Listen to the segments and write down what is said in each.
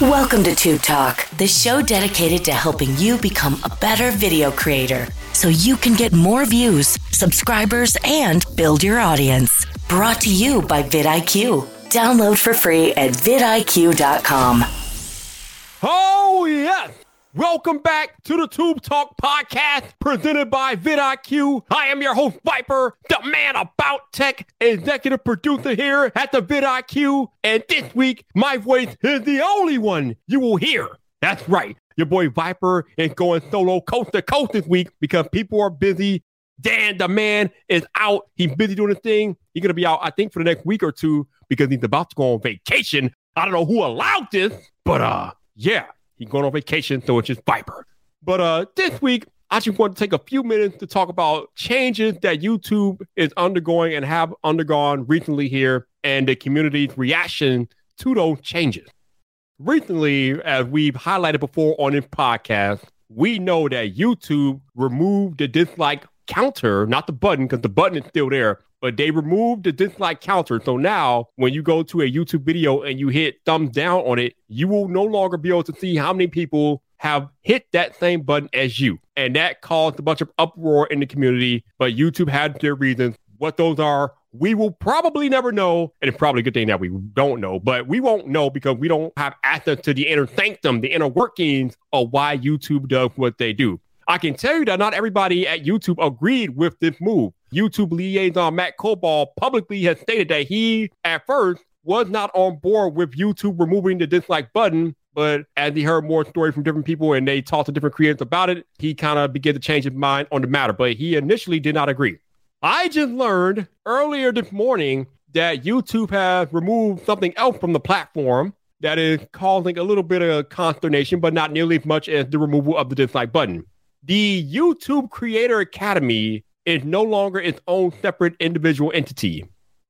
Welcome to Tube Talk, the show dedicated to helping you become a better video creator so you can get more views, subscribers, and build your audience. Brought to you by vidIQ. Download for free at vidIQ.com. Oh, yes. Welcome back to the Tube Talk podcast presented by vidIQ. I am your host, Viper, the man about tech, executive producer here at the vidIQ. And this week, my voice is the only one you will hear. That's right. Your boy Viper is going solo coast to coast this week because people are busy. Dan, the man, is out. He's busy doing his thing. He's going to be out, I think, for the next week or two because he's about to go on vacation. I don't know who allowed this, but uh, yeah, He's going on vacation, so it's just Viper. But uh, this week, I just want to take a few minutes to talk about changes that YouTube is undergoing and have undergone recently here and the community's reaction to those changes. Recently, as we've highlighted before on this podcast, we know that YouTube removed the dislike counter, not the button, because the button is still there, but they removed the dislike counter. So now when you go to a YouTube video and you hit thumbs down on it, you will no longer be able to see how many people have hit that same button as you. And that caused a bunch of uproar in the community, but YouTube had their reasons. What those are, we will probably never know. And it's probably a good thing that we don't know, but we won't know because we don't have access to the inner sanctum, the inner workings of why YouTube does what they do. I can tell you that not everybody at YouTube agreed with this move. YouTube liaison Matt Koval publicly has stated that he, at first, was not on board with YouTube removing the dislike button. But as he heard more stories from different people and they talked to different creators about it, he kind of began to change his mind on the matter. But he initially did not agree. I just learned earlier this morning that YouTube has removed something else from the platform that is causing a little bit of consternation, but not nearly as much as the removal of the dislike button. The YouTube Creator Academy is no longer its own separate individual entity.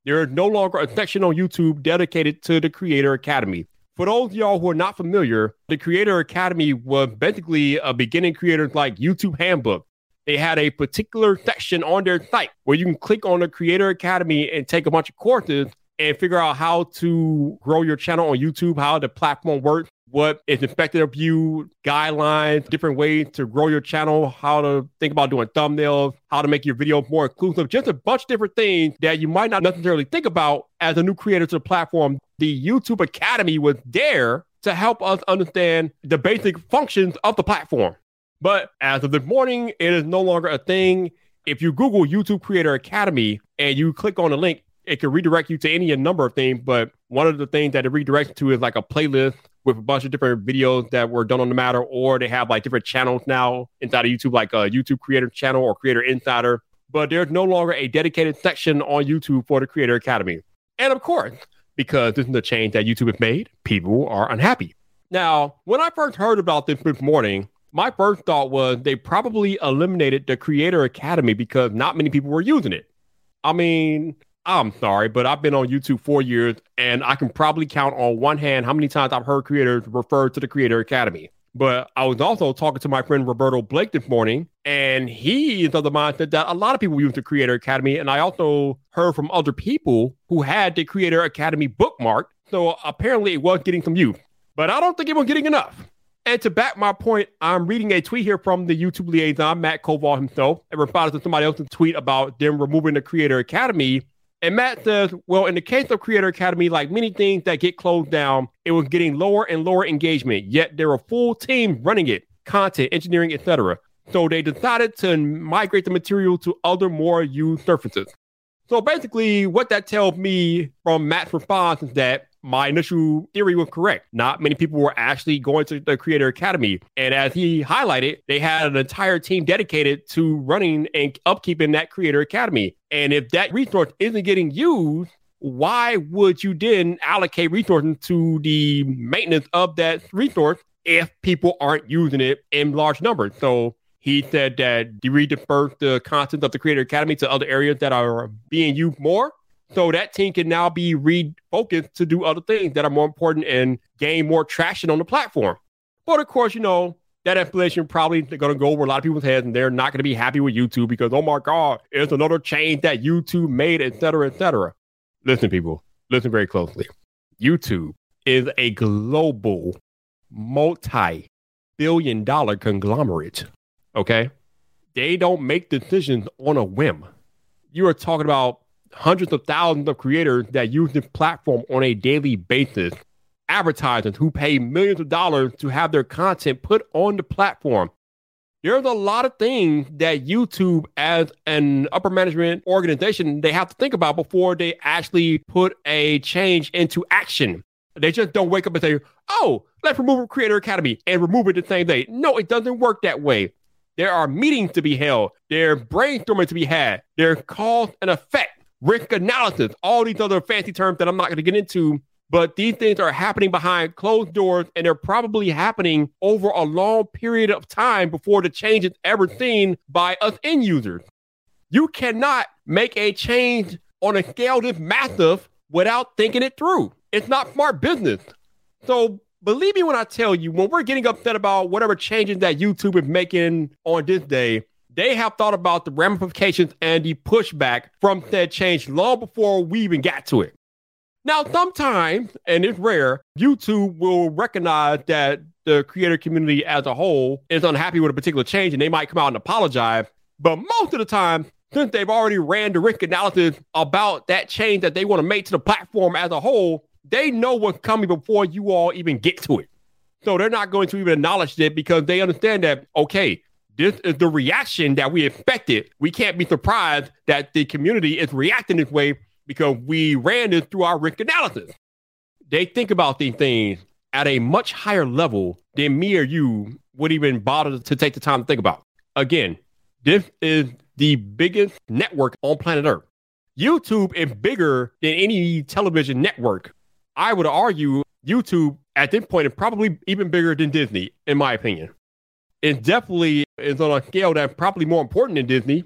There is no longer a section on YouTube dedicated to the Creator Academy. For those y'all who are not familiar, the Creator Academy was basically a beginning creators like YouTube handbook. They had a particular section on their site where you can click on the Creator Academy and take a bunch of courses and figure out how to grow your channel on YouTube, how the platform works, what is expected of you, guidelines, different ways to grow your channel, how to think about doing thumbnails, how to make your video more inclusive, just a bunch of different things that you might not necessarily think about as a new creator to the platform. The YouTube Academy was there to help us understand the basic functions of the platform. But as of this morning, it is no longer a thing. If you Google YouTube Creator Academy and you click on the link, it can redirect you to any number of things. But one of the things that it redirects to is like a playlist with a bunch of different videos that were done on the matter, or they have like different channels now inside of YouTube, like a YouTube creator channel or creator insider. But there's no longer a dedicated section on YouTube for the Creator Academy. And of course, because this is a change that YouTube has made, people are unhappy. Now, when I first heard about this this morning, my first thought was they probably eliminated the Creator Academy because not many people were using it. I mean, I'm sorry, but I've been on YouTube four years and I can probably count on one hand how many times I've heard creators refer to the Creator Academy. But I was also talking to my friend Roberto Blake this morning, and he is of the mindset that a lot of people use the Creator Academy. And I also heard from other people who had the Creator Academy bookmarked. So apparently it was getting some use, but I don't think it was getting enough. And to back my point, I'm reading a tweet here from the YouTube liaison, Matt Koval himself, and responded to somebody else's tweet about them removing the Creator Academy and Matt says, well, in the case of Creator Academy, like many things that get closed down, it was getting lower and lower engagement, yet there were full teams running it, content, engineering, etc. So they decided to migrate the material to other more used surfaces. So basically, what that tells me from Matt's response is that my initial theory was correct. Not many people were actually going to the Creator Academy. And as he highlighted, they had an entire team dedicated to running and upkeeping that Creator Academy. And if that resource isn't getting used, why would you then allocate resources to the maintenance of that resource if people aren't using it in large numbers? So he said that he redispersed the content of the Creator Academy to other areas that are being used more. So that team can now be refocused to do other things that are more important and gain more traction on the platform. But of course, you know, that explanation probably going to go over a lot of people's heads and they're not going to be happy with YouTube because, oh my God, it's another change that YouTube made, et cetera, et cetera. Listen, people, listen very closely. YouTube is a global multi billion dollar conglomerate. Okay. They don't make decisions on a whim. You are talking about hundreds of thousands of creators that use this platform on a daily basis, advertisers who pay millions of dollars to have their content put on the platform. There's a lot of things that YouTube, as an upper management organization, they have to think about before they actually put a change into action. They just don't wake up and say, oh, let's remove Creator Academy and remove it the same day. No, it doesn't work that way. There are meetings to be held. There are brainstorming to be had. There are cause and effect, risk analysis, all these other fancy terms that I'm not going to get into. But these things are happening behind closed doors, and they're probably happening over a long period of time before the change is ever seen by us end users. You cannot make a change on a scale this massive without thinking it through. It's not smart business. So believe me when I tell you, when we're getting upset about whatever changes that YouTube is making on this day, they have thought about the ramifications and the pushback from said change long before we even got to it. Now, sometimes, and it's rare, YouTube will recognize that the creator community as a whole is unhappy with a particular change and they might come out and apologize. But most of the time, since they've already ran the risk analysis about that change that they want to make to the platform as a whole, they know what's coming before you all even get to it. So they're not going to even acknowledge it because they understand that, okay, this is the reaction that we expected. We can't be surprised that the community is reacting this way because we ran this through our risk analysis. They think about these things at a much higher level than me or you would even bother to take the time to think about. Again, this is the biggest network on planet Earth. YouTube is bigger than any television network I would argue YouTube at this point is probably even bigger than Disney, in my opinion. It definitely is on a scale that's probably more important than Disney.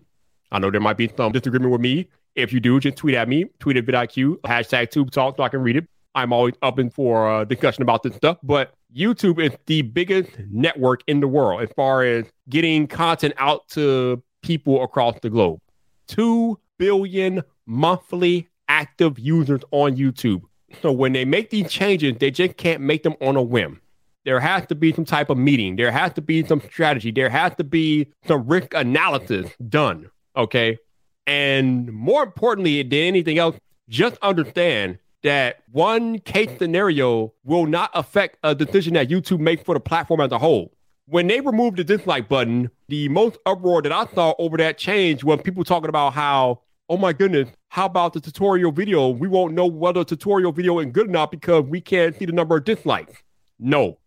I know there might be some disagreement with me. If you do, just tweet at me, tweet at vidIQ, hashtag Tube Talk so I can read it. I'm always up open for a discussion about this stuff. But YouTube is the biggest network in the world as far as getting content out to people across the globe. Two billion monthly active users on YouTube. So when they make these changes, they just can't make them on a whim. There has to be some type of meeting. There has to be some strategy. There has to be some risk analysis done. Okay. And more importantly than anything else, just understand that one case scenario will not affect a decision that YouTube makes for the platform as a whole. When they removed the dislike button, the most uproar that I saw over that change was people talking about how oh my goodness, how about the tutorial video? We won't know whether tutorial video is good enough because we can't see the number of dislikes. No,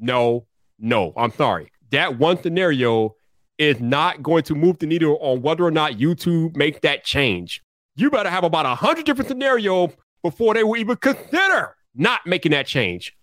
no, no. I'm sorry. That one scenario is not going to move the needle on whether or not YouTube makes that change. You better have about a hundred different scenarios before they will even consider not making that change.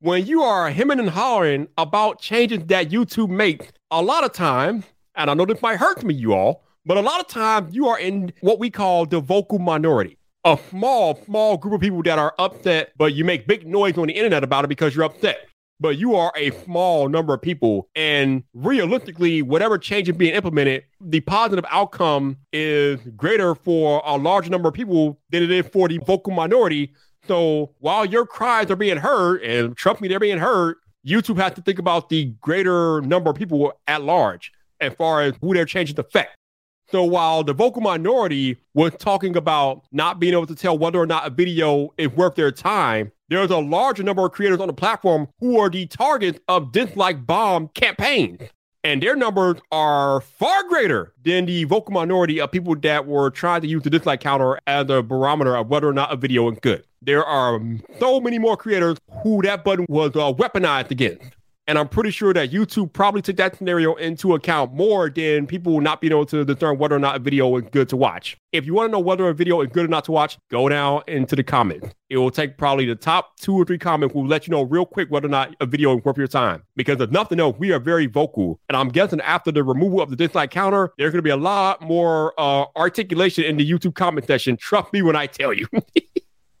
When you are hemming and hollering about changes that YouTube makes, a lot of times, and I know this might hurt me, you all, but a lot of times you are in what we call the vocal minority. A small, small group of people that are upset, but you make big noise on the internet about it because you're upset. But you are a small number of people. And realistically, whatever change is being implemented, the positive outcome is greater for a large number of people than it is for the vocal minority. So while your cries are being heard, and trust me, they're being heard, YouTube has to think about the greater number of people at large as far as who they're changing to affect. So while the vocal minority was talking about not being able to tell whether or not a video is worth their time, there's a larger number of creators on the platform who are the targets of dislike bomb campaigns. And their numbers are far greater than the vocal minority of people that were trying to use the dislike counter as a barometer of whether or not a video is good. There are so many more creators who that button was uh, weaponized against. And I'm pretty sure that YouTube probably took that scenario into account more than people not being able to discern whether or not a video is good to watch. If you want to know whether a video is good or not to watch, go down into the comments. It will take probably the top two or three comments will let you know real quick whether or not a video is worth your time. Because enough to know we are very vocal. And I'm guessing after the removal of the dislike counter, there's going to be a lot more uh, articulation in the YouTube comment section. Trust me when I tell you.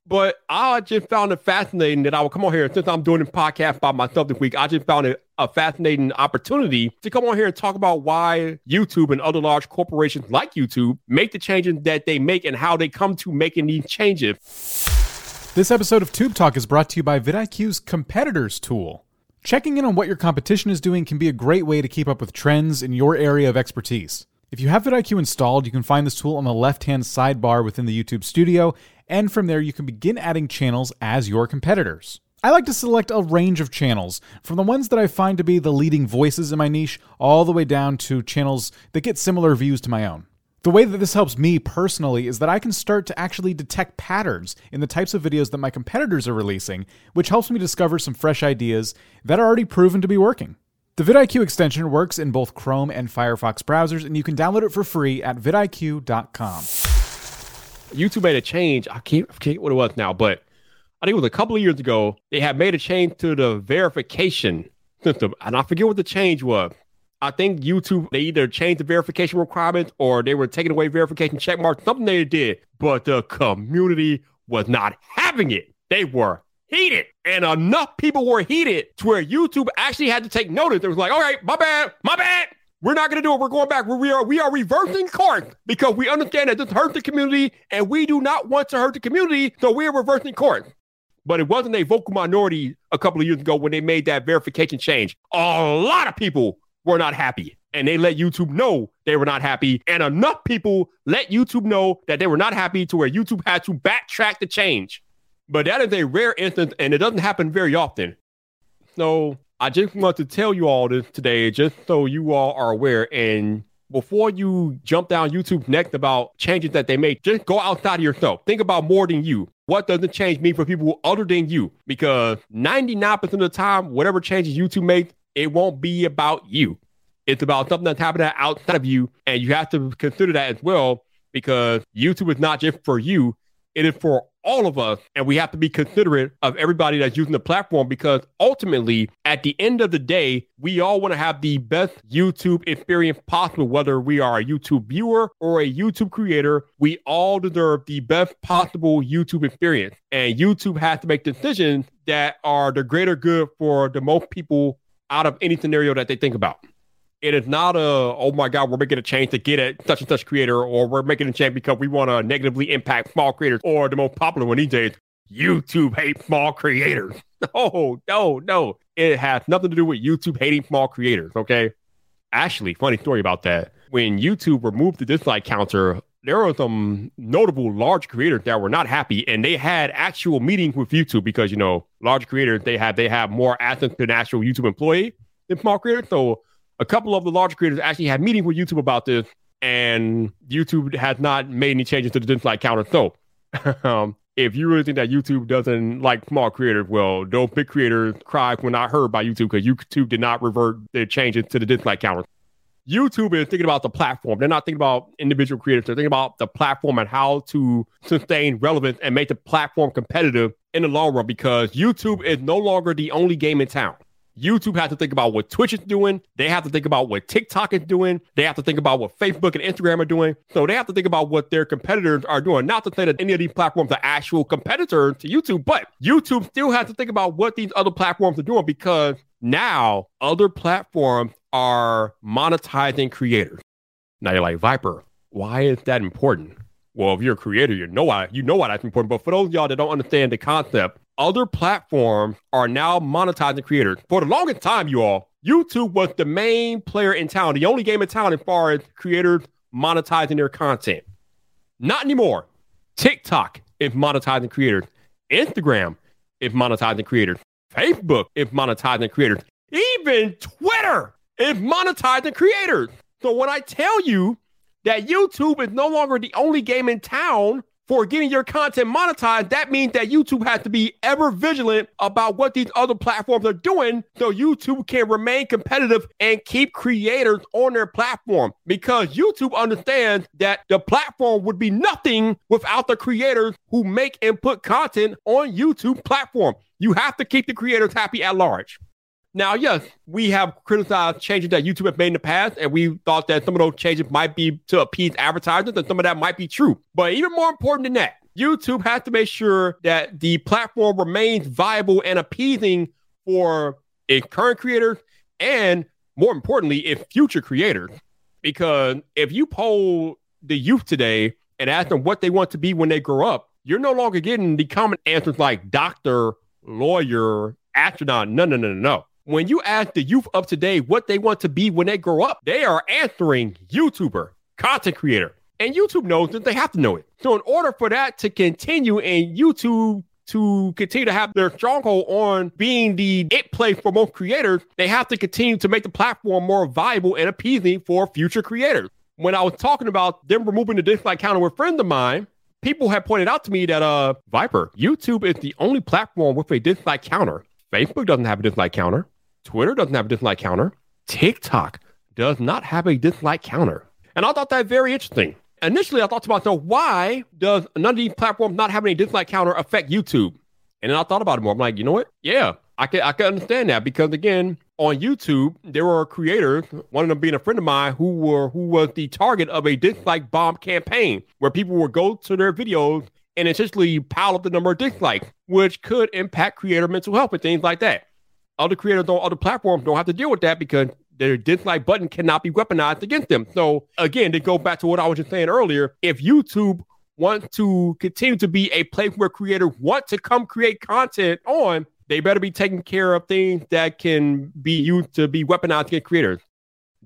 But I just found it fascinating that I would come on here. Since I'm doing a podcast by myself this week, I just found it a fascinating opportunity to come on here and talk about why YouTube and other large corporations like YouTube make the changes that they make and how they come to making these changes. This episode of Tube Talk is brought to you by vidIQ's competitors tool. Checking in on what your competition is doing can be a great way to keep up with trends in your area of expertise. If you have vidIQ installed, you can find this tool on the left hand sidebar within the YouTube studio, and from there you can begin adding channels as your competitors. I like to select a range of channels, from the ones that I find to be the leading voices in my niche, all the way down to channels that get similar views to my own. The way that this helps me personally is that I can start to actually detect patterns in the types of videos that my competitors are releasing, which helps me discover some fresh ideas that are already proven to be working. The vidIQ extension works in both Chrome and Firefox browsers, and you can download it for free at vidIQ.com. YouTube made a change. I can't forget what it was now, but I think it was a couple of years ago. They had made a change to the verification system, and I forget what the change was. I think YouTube they either changed the verification requirements or they were taking away verification check marks. Something they did, but the community was not having it. They were heated, and enough people were heated to where YouTube actually had to take notice. It was like, all right, my bad, my bad. We're not going to do it. We're going back. We are we are reversing course because we understand that this hurts the community, and we do not want to hurt the community. So we are reversing course. But it wasn't a vocal minority a couple of years ago when they made that verification change. A lot of people were not happy. And they let YouTube know they were not happy. And enough people let YouTube know that they were not happy to where YouTube had to backtrack the change. But that is a rare instance and it doesn't happen very often. So I just want to tell you all this today, just so you all are aware. And before you jump down YouTube's neck about changes that they make, just go outside of yourself. Think about more than you. What does the change mean for people other than you? Because 99% of the time, whatever changes YouTube makes, it won't be about you. It's about something that's happening outside of you. And you have to consider that as well because YouTube is not just for you, it is for all of us. And we have to be considerate of everybody that's using the platform because ultimately, at the end of the day, we all want to have the best YouTube experience possible, whether we are a YouTube viewer or a YouTube creator. We all deserve the best possible YouTube experience. And YouTube has to make decisions that are the greater good for the most people out of any scenario that they think about. It is not a, oh my God, we're making a change to get at such and such creator, or we're making a change because we want to negatively impact small creators, or the most popular one these days, YouTube hate small creators. No, no, no. It has nothing to do with YouTube hating small creators, okay? Actually, funny story about that. When YouTube removed the dislike counter, there were some notable large creators that were not happy and they had actual meetings with YouTube because you know large creators they have they have more access to an actual YouTube employee than small creators. So a couple of the large creators actually had meetings with YouTube about this, and YouTube has not made any changes to the dislike counter. So um, if you really think that YouTube doesn't like small creators, well, those big creators cry when not heard by YouTube because YouTube did not revert their changes to the dislike counter. YouTube is thinking about the platform. They're not thinking about individual creators. They're thinking about the platform and how to sustain relevance and make the platform competitive in the long run because YouTube is no longer the only game in town. YouTube has to think about what Twitch is doing. They have to think about what TikTok is doing. They have to think about what Facebook and Instagram are doing. So they have to think about what their competitors are doing. Not to say that any of these platforms are actual competitors to YouTube, but YouTube still has to think about what these other platforms are doing because now other platforms are monetizing creators. Now you're like, Viper, why is that important? Well, if you're a creator, you know why you know why that's important. But for those y'all that don't understand the concept, other platforms are now monetizing creators. For the longest time, you all, YouTube was the main player in town, the only game in town as far as creators monetizing their content. Not anymore. TikTok is monetizing creators. Instagram is monetizing creators. Facebook is monetizing creators. Even Twitter is monetizing creators. So when I tell you that YouTube is no longer the only game in town for getting your content monetized, that means that YouTube has to be ever vigilant about what these other platforms are doing so YouTube can remain competitive and keep creators on their platform. Because YouTube understands that the platform would be nothing without the creators who make and put content on YouTube platform. You have to keep the creators happy at large. Now, yes, we have criticized changes that YouTube have made in the past, and we thought that some of those changes might be to appease advertisers, and some of that might be true. But even more important than that, YouTube has to make sure that the platform remains viable and appeasing for its current creators and, more importantly, its future creators. Because if you poll the youth today and ask them what they want to be when they grow up, you're no longer getting the common answers like doctor, lawyer, astronaut. No, no, no, no, no When you ask the youth of today what they want to be when they grow up, they are answering YouTuber, content creator. And YouTube knows that they have to know it. So, in order for that to continue and YouTube to continue to have their stronghold on being the it place for most creators, they have to continue to make the platform more viable and appeasing for future creators. When I was talking about them removing the dislike counter with a friend of mine, people have pointed out to me that uh Viper, YouTube is the only platform with a dislike counter. Facebook doesn't have a dislike counter. Twitter doesn't have a dislike counter. TikTok does not have a dislike counter. And I thought that very interesting. Initially, I thought to myself, why does none of these platforms not having a dislike counter affect YouTube? And then I thought about it more. I'm like, you know what? Yeah, I can I can understand that because again, on YouTube, there were creators, one of them being a friend of mine, who were who was the target of a dislike bomb campaign where people would go to their videos and essentially pile up the number of dislikes, which could impact creator mental health and things like that. Other creators on other platforms don't have to deal with that because their dislike button cannot be weaponized against them. So again, to go back to what I was just saying earlier, if YouTube wants to continue to be a place where creators want to come create content on, they better be taking care of things that can be used to be weaponized against creators.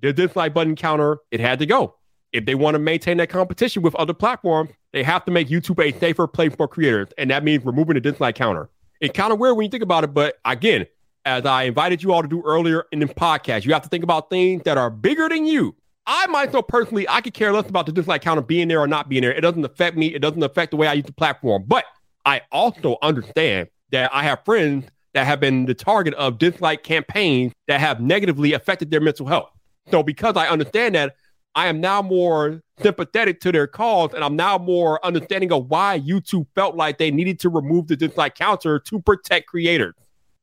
The dislike button counter, it had to go. If they want to maintain that competition with other platforms, they have to make YouTube a safer place for creators. And that means removing the dislike counter. It's kind of weird when you think about it, but again, as I invited you all to do earlier in the podcast, you have to think about things that are bigger than you. I myself personally, I could care less about the dislike count of being there or not being there. It doesn't affect me. It doesn't affect the way I use the platform. But I also understand that I have friends that have been the target of dislike campaigns that have negatively affected their mental health. So because I understand that, I am now more sympathetic to their cause and I'm now more understanding of why YouTube felt like they needed to remove the dislike counter to protect creators.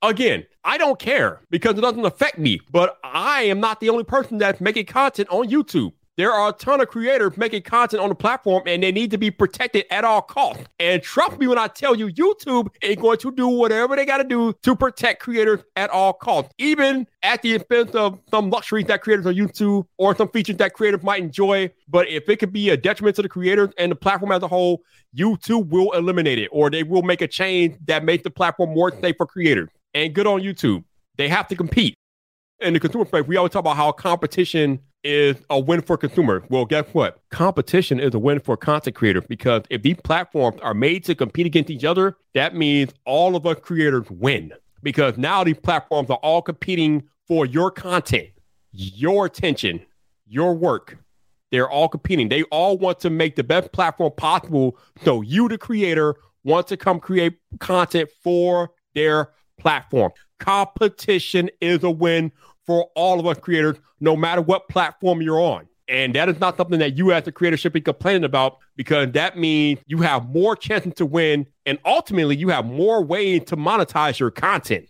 Again, I don't care because it doesn't affect me, but I am not the only person that's making content on YouTube. There are a ton of creators making content on the platform and they need to be protected at all costs. And trust me when I tell you, YouTube is going to do whatever they got to do to protect creators at all costs, even at the expense of some luxuries that creators on YouTube or some features that creators might enjoy. But if it could be a detriment to the creators and the platform as a whole, YouTube will eliminate it or they will make a change that makes the platform more safe for creators. And good on YouTube. They have to compete. In the consumer space, we always talk about how competition is a win for consumer. Well, guess what? Competition is a win for content creators because if these platforms are made to compete against each other, that means all of us creators win because now these platforms are all competing for your content, your attention, your work. They're all competing. They all want to make the best platform possible so you, the creator, want to come create content for their platform. Competition is a win for all of us creators, no matter what platform you're on. And that is not something that you as a creator should be complaining about because that means you have more chances to win. And ultimately, you have more ways to monetize your content.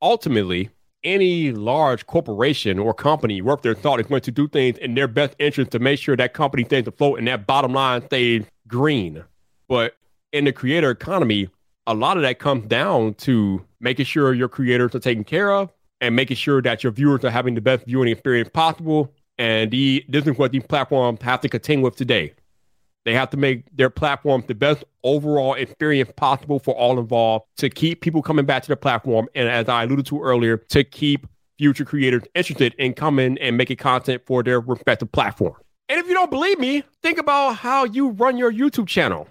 Ultimately, any large corporation or company worth their thought is going to do things in their best interest to make sure that company stays afloat and that bottom line stays green. But in the creator economy, a lot of that comes down to making sure your creators are taken care of and making sure that your viewers are having the best viewing experience possible. And the, this is what these platforms have to contend with today. They have to make their platforms the best overall experience possible for all involved to keep people coming back to the platform. And as I alluded to earlier, to keep future creators interested in coming and making content for their respective platform. And if you don't believe me, think about how you run your YouTube channel.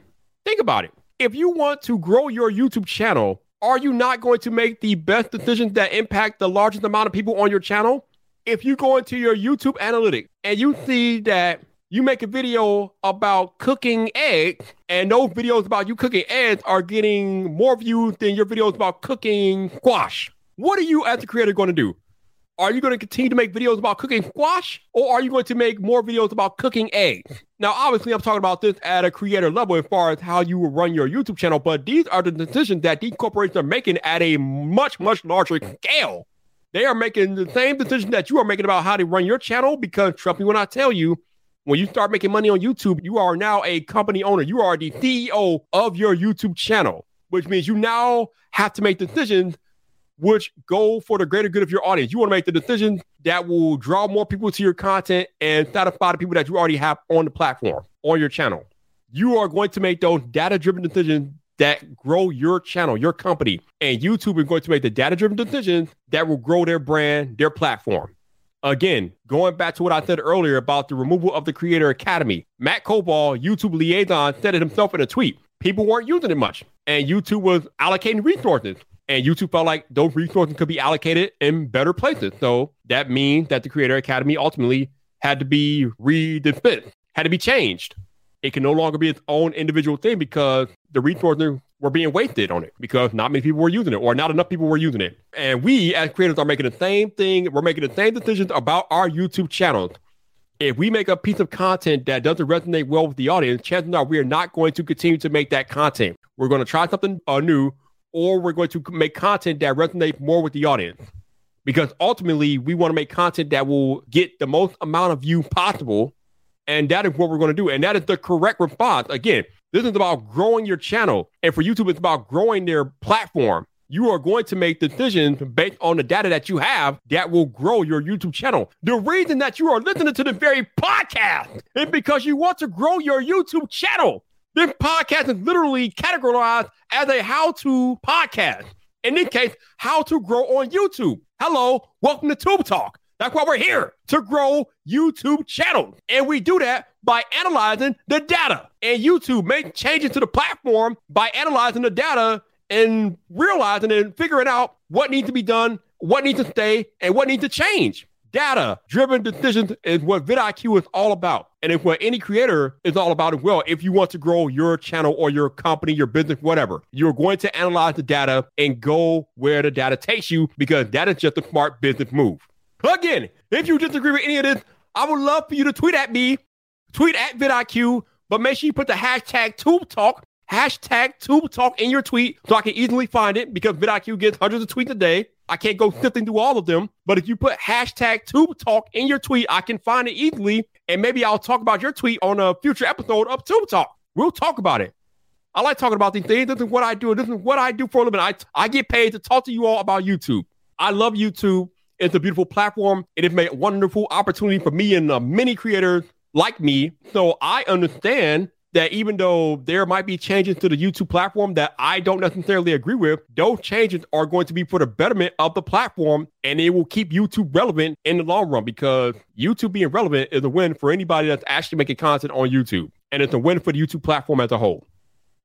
Think about it. If you want to grow your YouTube channel, are you not going to make the best decisions that impact the largest amount of people on your channel? If you go into your YouTube analytics and you see that you make a video about cooking eggs, and those videos about you cooking eggs are getting more views than your videos about cooking squash. What are you, as a creator, going to do? Are you going to continue to make videos about cooking squash or are you going to make more videos about cooking eggs? Now, obviously, I'm talking about this at a creator level as far as how you will run your YouTube channel, but these are the decisions that these corporations are making at a much, much larger scale. They are making the same decision that you are making about how to run your channel because trust me when I tell you, when you start making money on YouTube, you are now a company owner. You are the CEO of your YouTube channel, which means you now have to make decisions which go for the greater good of your audience. You want to make the decision that will draw more people to your content and satisfy the people that you already have on the platform, on your channel. You are going to make those data driven decisions that grow your channel, your company. And YouTube is going to make the data driven decisions that will grow their brand, their platform. Again, going back to what I said earlier about the removal of the Creator Academy, Matt Koval, YouTube liaison, said it himself in a tweet. People weren't using it much, and YouTube was allocating resources. And YouTube felt like those resources could be allocated in better places. So that means that the Creator Academy ultimately had to be redismissed, had to be changed. It can no longer be its own individual thing because the resources were being wasted on it because not many people were using it or not enough people were using it. And we as creators are making the same thing. We're making the same decisions about our YouTube channels. If we make a piece of content that doesn't resonate well with the audience, chances are we are not going to continue to make that content. We're going to try something uh, new or we're going to make content that resonates more with the audience. Because ultimately, we want to make content that will get the most amount of view possible. And that is what we're going to do. And that is the correct response. Again, this is about growing your channel. And for YouTube, it's about growing their platform. You are going to make decisions based on the data that you have that will grow your YouTube channel. The reason that you are listening to the very podcast is because you want to grow your YouTube channel. This podcast is literally categorized as a how to podcast. In this case, how to grow on YouTube. Hello, welcome to Tube Talk. That's why we're here to grow YouTube channels. And we do that by analyzing the data. And YouTube make changes to the platform by analyzing the data and realizing and figuring out what needs to be done, what needs to stay, and what needs to change. Data driven decisions is what vidIQ is all about. And if what any creator is all about as well. If you want to grow your channel or your company, your business, whatever, you're going to analyze the data and go where the data takes you because that is just a smart business move. Again, if you disagree with any of this, I would love for you to tweet at me, tweet at vidIQ, but make sure you put the hashtag Tube Talk, hashtag Tube Talk in your tweet so I can easily find it because vidIQ gets hundreds of tweets a day. I can't go sifting through all of them, but if you put hashtag Tube Talk in your tweet, I can find it easily, and maybe I'll talk about your tweet on a future episode of Tube Talk. We'll talk about it. I like talking about these things. This is what I do. This is what I do for a living. I, I get paid to talk to you all about YouTube. I love YouTube. It's a beautiful platform. It has made a wonderful opportunity for me and uh, many creators like me. So I understand that even though there might be changes to the YouTube platform that I don't necessarily agree with, those changes are going to be for the betterment of the platform and it will keep YouTube relevant in the long run because YouTube being relevant is a win for anybody that's actually making content on YouTube. And it's a win for the YouTube platform as a whole.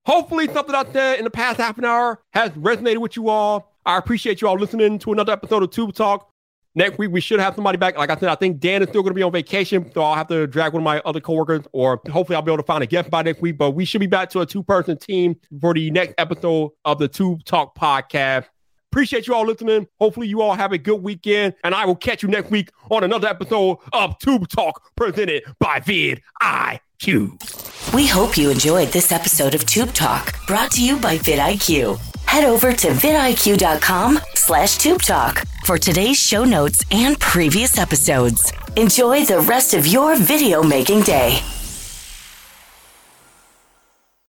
Hopefully, something I said in the past half an hour has resonated with you all. I appreciate you all listening to another episode of Tube Talk. Next week, we should have somebody back. Like I said, I think Dan is still going to be on vacation, so I'll have to drag one of my other coworkers, or hopefully, I'll be able to find a guest by next week. But we should be back to a two person team for the next episode of the Tube Talk podcast. Appreciate you all listening. Hopefully, you all have a good weekend, and I will catch you next week on another episode of Tube Talk presented by We hope you enjoyed this episode of Tube Talk, brought to you by vidIQ. Head over to vidIQ.com slash Tube Talk for today's show notes and previous episodes. Enjoy the rest of your video making day.